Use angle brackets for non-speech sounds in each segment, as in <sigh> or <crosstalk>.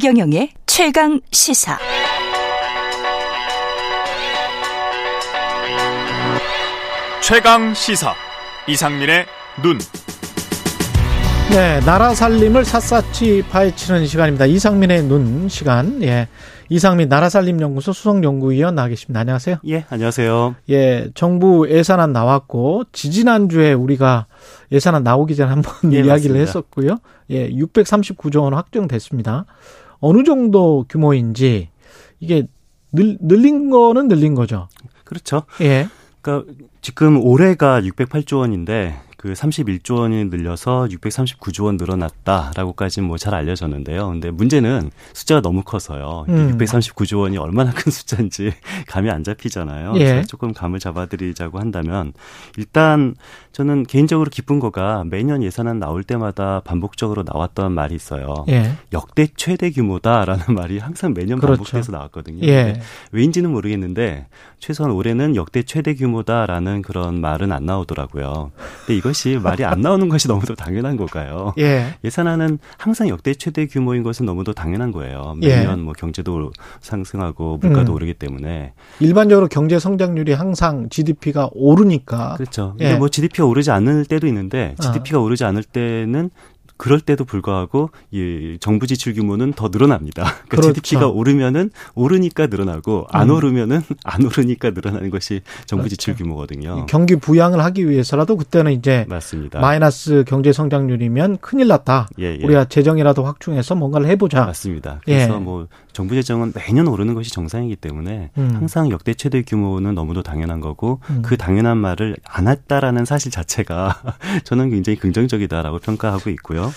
최경영의 최강 시사. 최강 시사 이상민의 눈. 네, 나라 살림을 샅샅이 파헤치는 시간입니다. 이상민의 눈 시간. 예. 이상민 나라 살림 연구소 수석 연구위원 나와 계십니다. 안녕하세요. 예, 안녕하세요. 예, 정부 예산안 나왔고 지지난주에 우리가 예산안 나오기 전에 한번 예, <laughs> 이야기를 맞습니다. 했었고요. 예, 639조 원 확정됐습니다. 어느 정도 규모인지 이게 늘, 늘린 거는 늘린 거죠. 그렇죠. 예. 그러니까 지금 올해가 608조 원인데 그 31조 원이 늘려서 639조 원 늘어났다라고까지는 뭐 잘 알려졌는데요. 근데 문제는 숫자가 너무 커서요. 음. 639조 원이 얼마나 큰 숫자인지 <laughs> 감이 안 잡히잖아요. 예. 그래서 조금 감을 잡아드리자고 한다면 일단 저는 개인적으로 기쁜 거가 매년 예산안 나올 때마다 반복적으로 나왔던 말이 있어요. 예. 역대 최대 규모다라는 <laughs> 말이 항상 매년 그렇죠. 반복돼서 나왔거든요. 예. 왜인지는 모르겠는데 최소한 올해는 역대 최대 규모다라는 그런 말은 안 나오더라고요. 근데 이 것이 말이 안 나오는 것이 너무도 당연한 걸까요? 예. 예산안은 항상 역대 최대 규모인 것은 너무도 당연한 거예요. 매년 예. 뭐 경제도 상승하고 물가도 음. 오르기 때문에 일반적으로 경제 성장률이 항상 GDP가 오르니까 그렇죠. 예. 뭐 GDP가 오르지 않을 때도 있는데 GDP가 어. 오르지 않을 때는 그럴 때도 불구하고 이 정부 지출 규모는 더 늘어납니다. <laughs> 그러니까 그렇죠. GDP가 오르면은 오르니까 늘어나고 안 음. 오르면은 <laughs> 안 오르니까 늘어나는 것이 정부 그렇죠. 지출 규모거든요. 경기 부양을 하기 위해서라도 그때는 이제 맞습니다. 마이너스 경제 성장률이면 큰일 났다. 예, 예. 우리가 재정이라도 확충해서 뭔가를 해보자. 맞습니다. 그래서 예. 뭐 정부 재정은 매년 오르는 것이 정상이기 때문에 음. 항상 역대 최대 규모는 너무도 당연한 거고 음. 그 당연한 말을 안 했다라는 사실 자체가 <laughs> 저는 굉장히 긍정적이다라고 평가하고 있고요.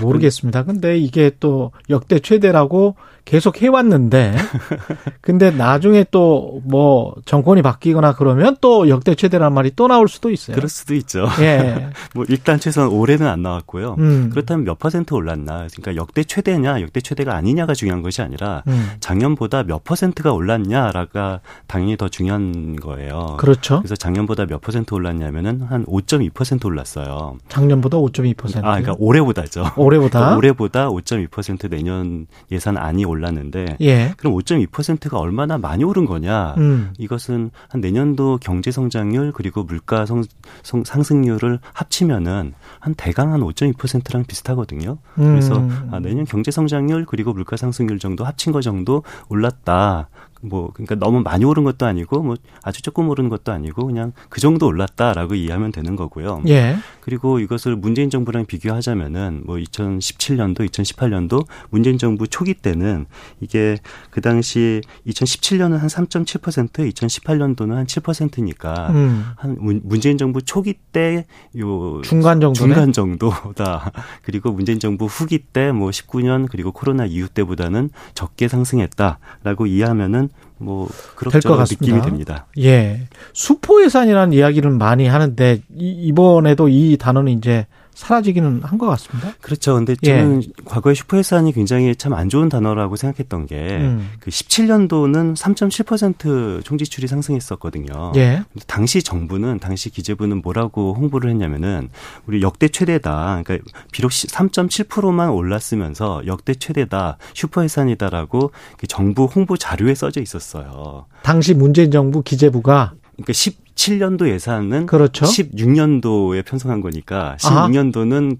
모르겠습니다. 근데 이게 또 역대 최대라고 계속 해왔는데, <laughs> 근데 나중에 또 뭐 정권이 바뀌거나 그러면 또 역대 최대란 말이 또 나올 수도 있어요. 그럴 수도 있죠. 예. <laughs> 뭐 일단 최소한 올해는 안 나왔고요. 음. 그렇다면 몇 퍼센트 올랐나? 그러니까 역대 최대냐, 역대 최대가 아니냐가 중요한 것이 아니라 음. 작년보다 몇 퍼센트가 올랐냐라가 당연히 더 중요한 거예요. 그렇죠. 그래서 작년보다 몇 퍼센트 올랐냐면은 한 5.2% 올랐어요. 작년보다 5.2%. 아, 그러니까 올해보다 죠. <laughs> 올해보다. 그러니까 <laughs> 올해보다 5.2% 내년 예산 안이 올랐는데 예. 그럼 5.2%가 얼마나 많이 오른 거냐? 음. 이것은 한 내년도 경제 성장률 그리고 물가 성, 성, 상승률을 합치면은 한 대강 한 5.2%랑 비슷하거든요. 음. 그래서 아, 내년 경제 성장률 그리고 물가 상승률 정도 합친 거 정도 올랐다. 뭐 그러니까 너무 많이 오른 것도 아니고 뭐 아주 조금 오른 것도 아니고 그냥 그 정도 올랐다라고 이해하면 되는 거고요. 예. 그리고 이것을 문재인 정부랑 비교하자면은 뭐 2017년도, 2018년도 문재인 정부 초기 때는 이게 그 당시 2017년은 한 3.7%, 2018년도는 한 7%니까 음. 한 문재인 정부 초기 때 요 중간 정도 중간 정도다. <laughs> 그리고 문재인 정부 후기 때 뭐 19년 그리고 코로나 이후 때보다는 적게 상승했다라고 이해하면은 뭐 그렇게 느낌이 됩니다. 예. 수포 예산이라는 이야기를 많이 하는데 이번에도 이 단어는 이제 사라지기는 한 것 같습니다. 그렇죠. 근데 저는 예. 과거에 슈퍼예산이 굉장히 참 안 좋은 단어라고 생각했던 게그 음. 17년도는 그3.7% 총지출이 상승했었거든요. 예. 당시 정부는 당시 기재부는 뭐라고 홍보를 했냐면은 우리 역대 최대다. 그러니까 비록 3.7%만 올랐으면서 역대 최대다. 슈퍼예산이다라고 그 정부 홍보 자료에 써져 있었어요. 당시 문재인 정부 기재부가 그러니까 17년도 예산은 그렇죠. 16년도에 편성한 거니까 16년도는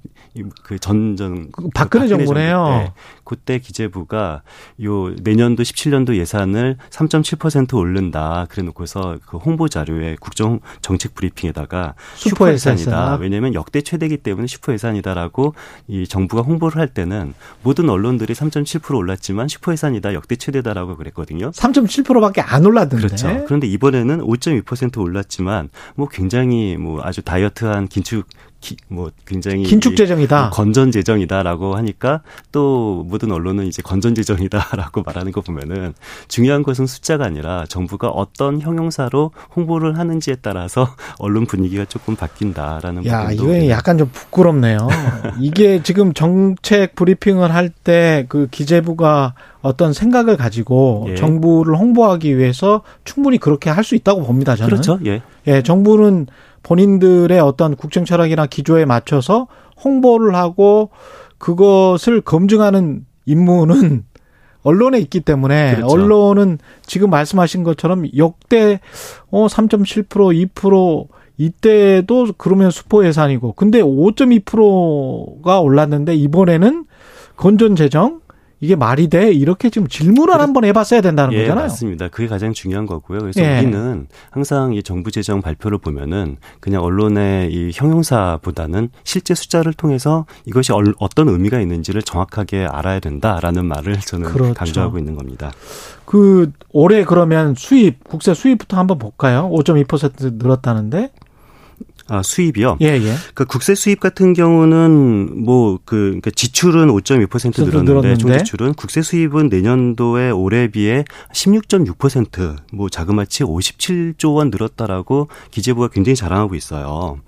그 전전 그 박근혜, 박근혜 정부네요. 네. 그때 기재부가 요 내년도 17년도 예산을 3.7% 오른다. 그래 놓고서 그 홍보 자료에 국정 정책 브리핑에다가 슈퍼 예산이다. 왜냐면 역대 최대기 때문에 슈퍼 예산이다라고 이 정부가 홍보를 할 때는 모든 언론들이 3.7% 올랐지만 슈퍼 예산이다. 역대 최대다라고 그랬거든요. 3.7%밖에 안 올랐던데. 그렇죠. 그런데 이번에는 5.2% 올랐지만 뭐 굉장히 뭐 아주 다이어트한 긴축 기, 뭐 굉장히 긴축 재정이다. 뭐 건전 재정이다라고 하니까 또 모든 언론은 이제 건전 재정이다라고 <laughs> 말하는 거 보면은 중요한 것은 숫자가 아니라 정부가 어떤 형용사로 홍보를 하는지에 따라서 <laughs> 언론 분위기가 조금 바뀐다라는 야, 이거 약간 좀 부끄럽네요. <laughs> 이게 지금 정책 브리핑을 할 때 그 기재부가 어떤 생각을 가지고 예. 정부를 홍보하기 위해서 충분히 그렇게 할 수 있다고 봅니다. 저는. 그렇죠. 예. 예, 정부는 본인들의 어떤 국정 철학이나 기조에 맞춰서 홍보를 하고 그것을 검증하는 임무는 <laughs> 언론에 있기 때문에 그렇죠. 언론은 지금 말씀하신 것처럼 역대 어 3.7% 2% 이때도 그러면 수포 예산이고 근데 5.2%가 올랐는데 이번에는 건전 재정 이게 말이 돼? 이렇게 지금 질문을 그래. 한번 해봤어야 된다는 예, 거잖아요. 맞습니다. 그게 가장 중요한 거고요. 그래서 예. 우리는 항상 이 정부 재정 발표를 보면은 그냥 언론의 이 형용사보다는 실제 숫자를 통해서 이것이 어떤 의미가 있는지를 정확하게 알아야 된다라는 말을 저는 그렇죠. 강조하고 있는 겁니다. 그 올해 그러면 수입 국세 수입부터 한번 볼까요? 5.2% 늘었다는데 아, 수입이요? 예, 예. 그 국세 수입 같은 경우는 뭐그 그러니까 지출은 5.2% 늘었는데 늘었는데? 총 지출은 국세 수입은 내년도에 올해 비해 16.6%뭐 자그마치 57조 원 늘었다라고 기재부가 굉장히 자랑하고 있어요.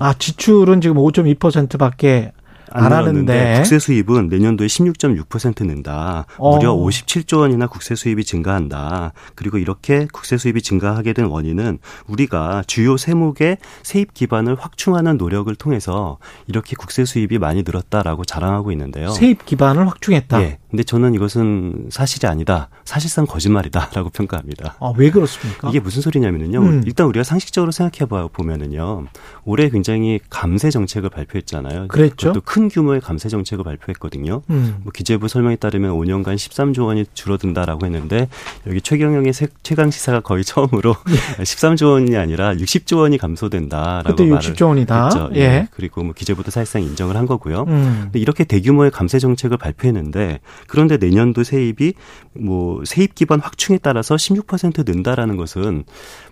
아, 지출은 지금 5.2%밖에 안, 안 하는데 국세 수입은 내년도에 16.6% 는다. 어. 무려 57조 원이나 국세 수입이 증가한다. 그리고 이렇게 국세 수입이 증가하게 된 원인은 우리가 주요 세목의 세입 기반을 확충하는 노력을 통해서 이렇게 국세 수입이 많이 늘었다라고 자랑하고 있는데요. 세입 기반을 확충했다. 예. 근데 저는 이것은 사실이 아니다. 사실상 거짓말이다라고 <laughs> 평가합니다. 아, 왜 그렇습니까? 이게 무슨 소리냐면요. 음. 일단 우리가 상식적으로 생각해 보면은요. 올해 굉장히 감세 정책을 발표했잖아요. 그랬죠. 큰 규모의 감세 정책을 발표했거든요. 음. 뭐 기재부 설명에 따르면 5년간 13조 원이 줄어든다라고 했는데 여기 최경영의 최강 시사가 거의 처음으로 <laughs> 예. 13조 원이 아니라 60조 원이 감소된다라고 그때 60조 원이다. 했죠. 예. 예. 그리고 뭐 기재부도 사실상 인정을 한 거고요. 음. 근데 이렇게 대규모의 감세 정책을 발표했는데 그런데 내년도 세입이 뭐 세입 기반 확충에 따라서 16% 는다라는 것은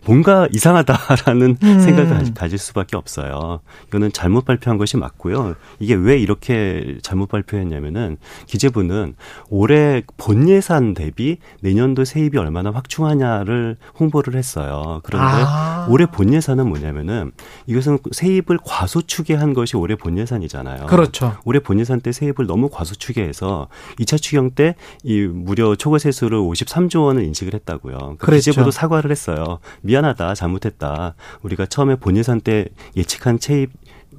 뭔가 이상하다라는 음. 생각을 가질 수밖에 없어요. 이거는 잘못 발표한 것이 맞고요. 이게 왜 이렇게 잘못 발표했냐면은 기재부는 올해 본 예산 대비 내년도 세입이 얼마나 확충하냐를 홍보를 했어요. 그런데 아. 올해 본 예산은 뭐냐면은 이것은 세입을 과소추계 한 것이 올해 본 예산이잖아요. 그렇죠. 올해 본 예산 때 세입을 너무 과소추계해서 2차 추경 때 이 무려 초과 세수를 53조 원을 인식을 했다고요. 그러니까 그렇죠. 기재부도 사과를 했어요. 미안하다, 잘못했다. 우리가 처음에 본 예산 때 예측한 세입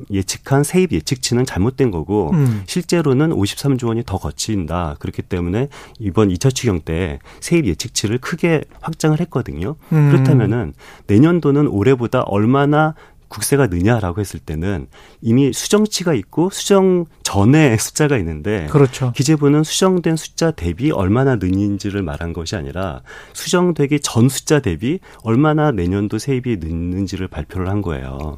예측한 세입 예측치는 잘못된 거고 음. 실제로는 53조 원이 더 거친다. 그렇기 때문에 이번 2차 추경 때 세입 예측치를 크게 확장을 했거든요. 음. 그렇다면은 내년도는 올해보다 얼마나 국세가 느냐라고 했을 때는 이미 수정치가 있고 수정 전에 <laughs> 숫자가 있는데 그렇죠. 기재부는 수정된 숫자 대비 얼마나 느는지를 말한 것이 아니라 수정되기 전 숫자 대비 얼마나 내년도 세입이 느는지를 발표를 한 거예요.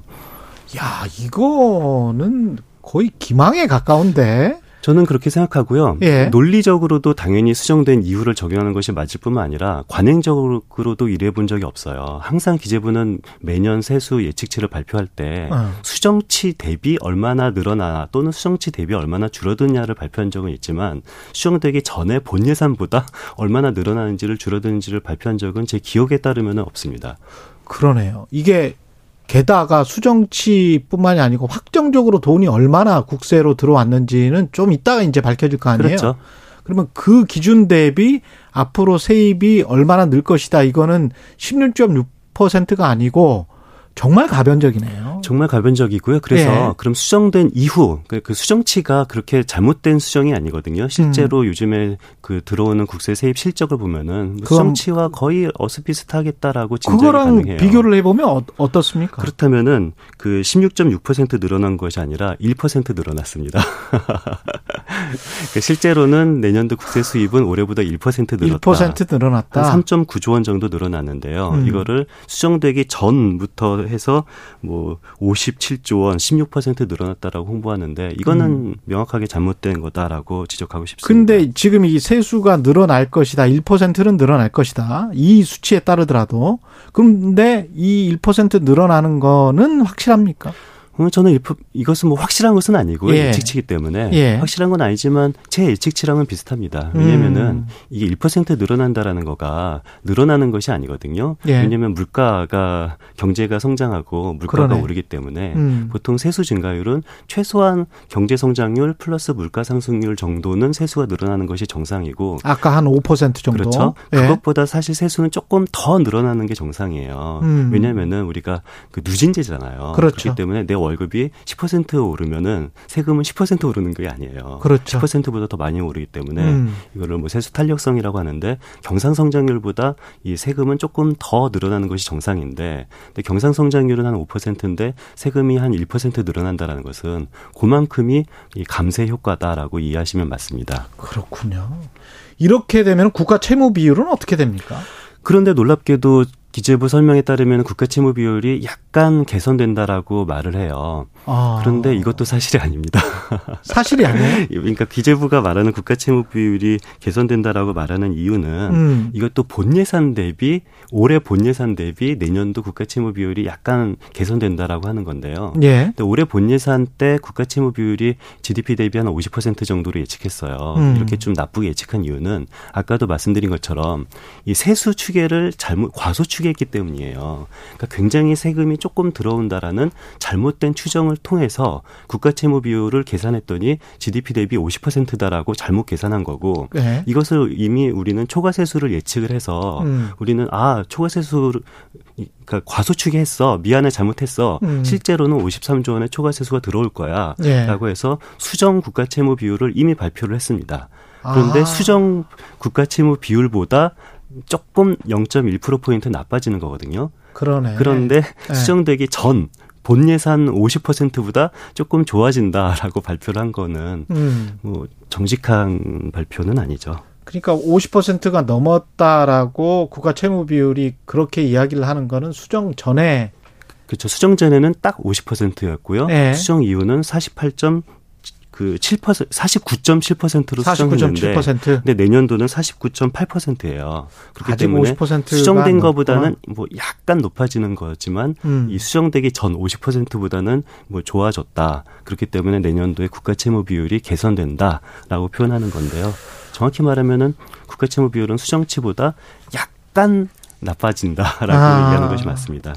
야, 이거는 거의 기망에 가까운데. 저는 그렇게 생각하고요. 예. 논리적으로도 당연히 수정된 이유를 적용하는 것이 맞을 뿐만 아니라 관행적으로도 이래 본 적이 없어요. 항상 기재부는 매년 세수 예측치를 발표할 때 어. 수정치 대비 얼마나 늘어나 또는 수정치 대비 얼마나 줄어드냐를 발표한 적은 있지만 수정되기 전에 본 예산보다 <laughs> 얼마나 늘어나는지를 줄어드는지를 발표한 적은 제 기억에 따르면 없습니다. 그러네요. 이게 게다가 수정치뿐만이 아니고 확정적으로 돈이 얼마나 국세로 들어왔는지는 좀 이따가 이제 밝혀질 거 아니에요. 그렇죠. 그러면 그 기준 대비 앞으로 세입이 얼마나 늘 것이다. 이거는 16.6%가 아니고 정말 가변적이네요. 정말 가변적이고요. 그래서 예. 그럼 수정된 이후 그, 그 수정치가 그렇게 잘못된 수정이 아니거든요. 실제로 음. 요즘에 그 들어오는 국세 세입 실적을 보면은 수정치와 거의 어스비슷하겠다라고 진단이 가능해요. 비교를 해보면 어, 떻습니까 그렇다면은 그 16.6% 늘어난 것이 아니라 1% 늘어났습니다. <laughs> 그러니까 실제로는 내년도 국세 수입은 올해보다 1% 늘었다. 1% 늘어났다. 한 3.9조 원 정도 늘어났는데요. 음. 이거를 수정되기 전부터 해서 뭐 57조 원, 16% 늘어났다라고 홍보하는데 이거는 음. 명확하게 잘못된 거다라고 지적하고 싶습니다. 근데 지금 이 세수가 늘어날 것이다. 1%는 늘어날 것이다. 이 수치에 따르더라도. 그런데 이 1% 늘어나는 거는 확실합니까? 어, 저는 이것은 뭐 확실한 것은 아니고요. 예. 측치기 때문에 예. 확실한 건 아니지만 제 예측치랑은 비슷합니다. 왜냐면은 음. 이게 1% 늘어난다라는 거가 늘어나는 것이 아니거든요. 예. 왜냐면 물가가 경제가 성장하고 물가가 그러네. 오르기 때문에 음. 보통 세수 증가율은 최소한 경제 성장률 플러스 물가 상승률 정도는 세수가 늘어나는 것이 정상이고 아까 한 5% 정도 그렇죠. 예. 그것보다 사실 세수는 조금 더 늘어나는 게 정상이에요. 음. 왜냐면은 우리가 그 누진제잖아요. 그렇죠. 그렇기 때문에 내 월급이 10% 오르면은 세금은 10% 오르는 게 아니에요. 그렇죠. 10%보다 더 많이 오르기 때문에 음. 이거를 뭐 세수 탄력성이라고 하는데 경상 성장률보다 이 세금은 조금 더 늘어나는 것이 정상인데 근데 경상 성장률은 한 5%인데 세금이 한 1% 늘어난다라는 것은 그만큼이 이 감세 효과다라고 이해하시면 맞습니다. 그렇군요. 이렇게 되면 국가 채무 비율은 어떻게 됩니까? 그런데 놀랍게도 기재부 설명에 따르면 국가 채무 비율이 약간 개선된다라고 말을 해요. 아. 그런데 이것도 사실이 아닙니다. <laughs> 사실이 아니에요? 그러니까 기재부가 말하는 국가 채무 비율이 개선된다라고 말하는 이유는 음. 이것도 본 예산 대비 올해 본 예산 대비 내년도 국가 채무 비율이 약간 개선된다라고 하는 건데요. 예. 근데 올해 본 예산 때 국가 채무 비율이 GDP 대비 한 50% 정도로 예측했어요. 음. 이렇게 좀 나쁘게 예측한 이유는 아까도 말씀드린 것처럼 이 세수 추계를 잘못 과소 추계 추계했기 때문이에요. 그러니까 굉장히 세금이 조금 들어온다라는 잘못된 추정을 통해서 국가 채무 비율을 계산했더니 GDP 대비 50%다라고 잘못 계산한 거고 네. 이것을 이미 우리는 초과 세수를 예측을 해서 음. 우리는 아 초과 세수를 그러니까 과소추계했어 미안해 잘못했어 음. 실제로는 53조 원의 초과 세수가 들어올 거야라고 네. 해서 수정 국가 채무 비율을 이미 발표를 했습니다. 그런데 아. 수정 국가 채무 비율보다 조금 0.1%포인트 나빠지는 거거든요. 그러네. 그런데 네. 수정되기 전, 본 예산 50%보다 조금 좋아진다라고 <laughs> 발표를 한 거는 음. 뭐 정직한 발표는 아니죠. 그러니까 50%가 넘었다라고 국가 채무 비율이 그렇게 이야기를 하는 거는 수정 전에 그렇죠. 수정 전에는 딱 50%였고요. 네. 수정 이후는 48. 그 7% 49.7%로 49.7%. 수정했는데 근데 내년도는 49.8%예요. 그렇기 때문에 수정된 것보다는 뭐 약간 높아지는 거지만 음. 이 수정되기 전 50%보다는 뭐 좋아졌다. 그렇기 때문에 내년도에 국가 채무 비율이 개선된다라고 표현하는 건데요. 정확히 말하면은 국가 채무 비율은 수정치보다 약간 나빠진다라고 아. 얘기하는 것이 맞습니다.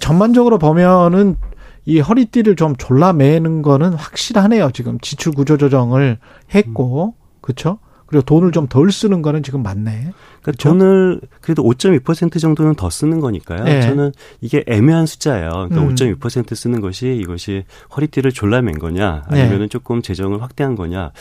전반적으로 보면은 이 허리띠를 좀 졸라매는 거는 확실하네요. 지금 지출 구조 조정을 했고, 음. 그렇죠? 그리고 돈을 좀 덜 쓰는 거는 지금 맞네. 그러니까 돈을 그래도 5.2% 정도는 더 쓰는 거니까요. 네. 저는 이게 애매한 숫자예요. 그러니까 음. 5.2% 쓰는 것이 이것이 허리띠를 졸라맨 거냐, 아니면은 네. 조금 재정을 확대한 거냐.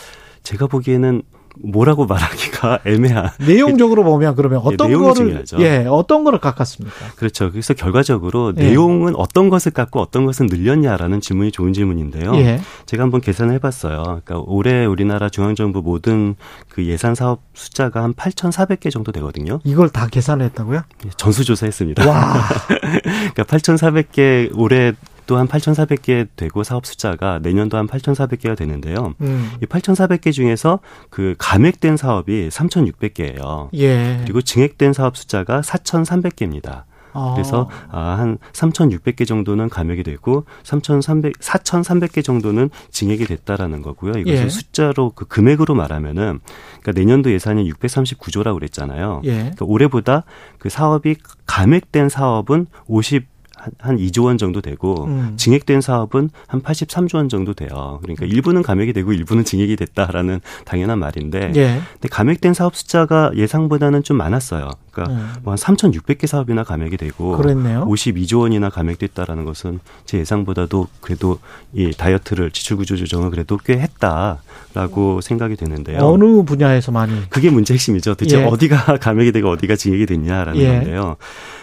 제가 보기에는 뭐라고 말하기가 <laughs> 애매한. 내용적으로 보면 그러면 예, 어떤 예, 거를 중요하죠. 예, 어떤 거를 깎았습니까? 그렇죠. 그래서 결과적으로 예. 내용은 어떤 것을 깎고 어떤 것은 늘렸냐라는 질문이 좋은 질문인데요. 예. 제가 한번 계산을 해봤어요. 그러니까 올해 우리나라 중앙정부 모든 그 예산 사업 숫자가 한 8,400개 정도 되거든요. 이걸 다 계산했다고요? 예, 전수조사했습니다. 와. <laughs> 그러니까 8,400개 올해 또 한 8,400개 되고 사업 숫자가 내년도 한 8,400개가 되는데요. 음. 이 8,400개 중에서 그 감액된 사업이 3,600개예요. 예. 그리고 증액된 사업 숫자가 4,300개입니다. 아. 그래서 아, 한 3,600개 정도는 감액이 되고 3,300 4,300개 정도는 증액이 됐다라는 거고요. 이것을 예. 숫자로 그 금액으로 말하면은 그러니까 내년도 예산이 639조라고 그랬잖아요. 예. 그러니까 올해보다 그 사업이 감액된 사업은 50 한, 2조 원 정도 되고 음. 증액된 사업은 한 83조 원 정도 돼요. 그러니까 일부는 감액이 되고 일부는 증액이 됐다라는 당연한 말인데 예. 근데 감액된 사업 숫자가 예상보다는 좀 많았어요. 그러니까 음. 뭐한 3,600개 사업이나 감액이 되고 그랬네요. 52조 원이나 감액됐다라는 것은 제 예상보다도 그래도 이 다이어트를 지출 구조 조정을 그래도 꽤 했다라고 음. 생각이 되는데요. 어느 분야에서 많이 그게 문제 핵심이죠. 대체 예. 어디가 <laughs> 감액이 되고 어디가 증액이 됐냐라는 예. 건데요.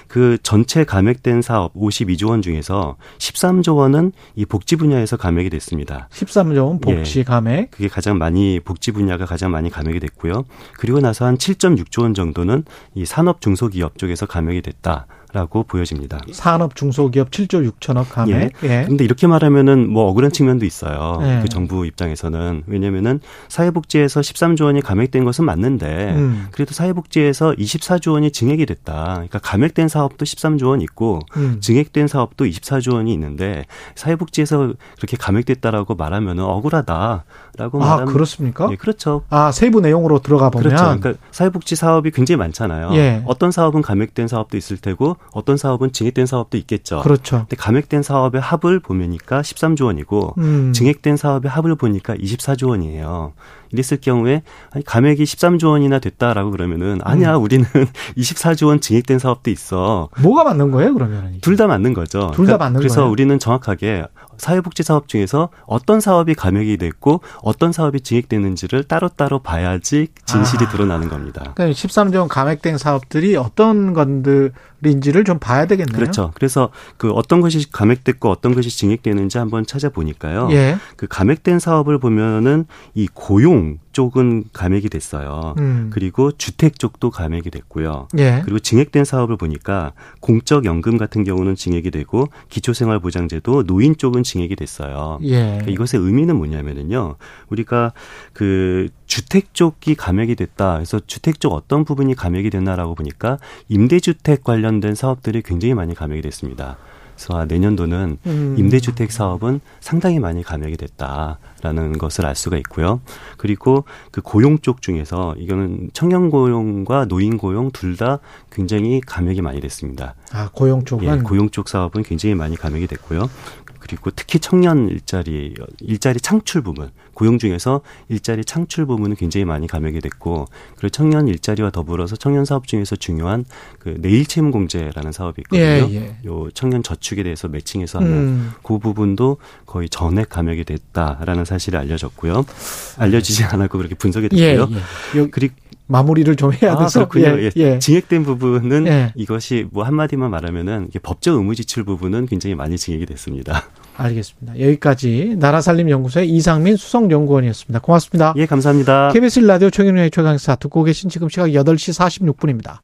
그 전체 감액된 사업 52조 원 중에서 13조 원은 이 복지 분야에서 감액이 됐습니다. 13조 원 복지 예, 감액. 그게 가장 많이 복지 분야가 가장 많이 감액이 됐고요. 그리고 나서 한 7.6조 원 정도는 이 산업 중소기업 쪽에서 감액이 됐다. 라고 보여집니다. 산업 중소기업 7조 6천억 감액. 예. 예. 근데 이렇게 말하면은 뭐 억울한 측면도 있어요. 예. 그 정부 입장에서는 왜냐면은 사회복지에서 13조 원이 감액된 것은 맞는데 음. 그래도 사회복지에서 24조 원이 증액이 됐다. 그러니까 감액된 사업도 13조 원 있고 음. 증액된 사업도 24조 원이 있는데 사회복지에서 그렇게 감액됐다라고 말하면은 억울하다라고 아, 말하면 그렇습니까? 예, 그렇죠. 아, 세부 내용으로 들어가 보면 그렇죠. 그러니까 사회복지 사업이 굉장히 많잖아요. 예. 어떤 사업은 감액된 사업도 있을 테고 어떤 사업은 증액된 사업도 있겠죠. 그렇죠. 근데 감액된 사업의 합을 보면니까 13조 원이고 음. 증액된 사업의 합을 보니까 24조 원이에요. 이랬을 경우에 아니 감액이 13조 원이나 됐다라고 그러면은 아니야 음. 우리는 <laughs> 24조 원 증액된 사업도 있어. 뭐가 맞는 거예요 그러면? 둘 다 맞는 거죠. 둘다 그러니까 맞는 그래서 거예요. 우리는 정확하게 사회복지 사업 중에서 어떤 사업이 감액이 됐고 어떤 사업이 증액되는지를 따로따로 봐야지 진실이 아. 드러나는 겁니다. 그러니까 13조 원 감액된 사업들이 어떤 건들인지를 좀 봐야 되겠네요. 그렇죠. 그래서 그 어떤 것이 감액됐고 어떤 것이 증액되는지 한번 찾아보니까요. 예. 그 감액된 사업을 보면은 이 고용 쪽은 감액이 됐어요. 음. 그리고 주택 쪽도 감액이 됐고요. 예. 그리고 증액된 사업을 보니까 공적 연금 같은 경우는 증액이 되고 기초생활보장제도 노인 쪽은 증액이 됐어요. 예. 그러니까 이것의 의미는 뭐냐면은요. 우리가 그 주택 쪽이 감액이 됐다. 그래서 주택 쪽 어떤 부분이 감액이 됐나라고 보니까 임대주택 관련된 사업들이 굉장히 많이 감액이 됐습니다. 그래서 내년도는 음. 임대주택 사업은 상당히 많이 감액이 됐다라는 것을 알 수가 있고요. 그리고 그 고용 쪽 중에서 이거는 청년 고용과 노인 고용 둘 다 굉장히 감액이 많이 됐습니다. 아 고용 쪽은 예, 고용 쪽 사업은 굉장히 많이 감액이 됐고요. 그리고 특히 청년 일자리 일자리 창출 부분 고용 중에서 일자리 창출 부분은 굉장히 많이 감액이 됐고 그리고 청년 일자리와 더불어서 청년 사업 중에서 중요한 그 내일 채무 공제라는 사업이 있거든요. 예, 예. 요 청년 저축에 대해서 매칭해서 하는 음. 그 부분도 거의 전액 감액이 됐다라는 사실이 알려졌고요. 알려지지 않았고 그렇게 분석이 됐고요. 예, 예. 그리고 마무리를 좀 해야 아, 돼서 그렇군요. 예, 예. 증액된 부분은 예. 이것이 뭐 한마디만 말하면은 법적 의무 지출 부분은 굉장히 많이 증액이 됐습니다. 알겠습니다. 여기까지 나라살림연구소의 이상민 수석연구원이었습니다. 고맙습니다. 예, 감사합니다. KBS 라디오 최경영의 최강사 듣고 계신 지금 시각 8시 46분입니다.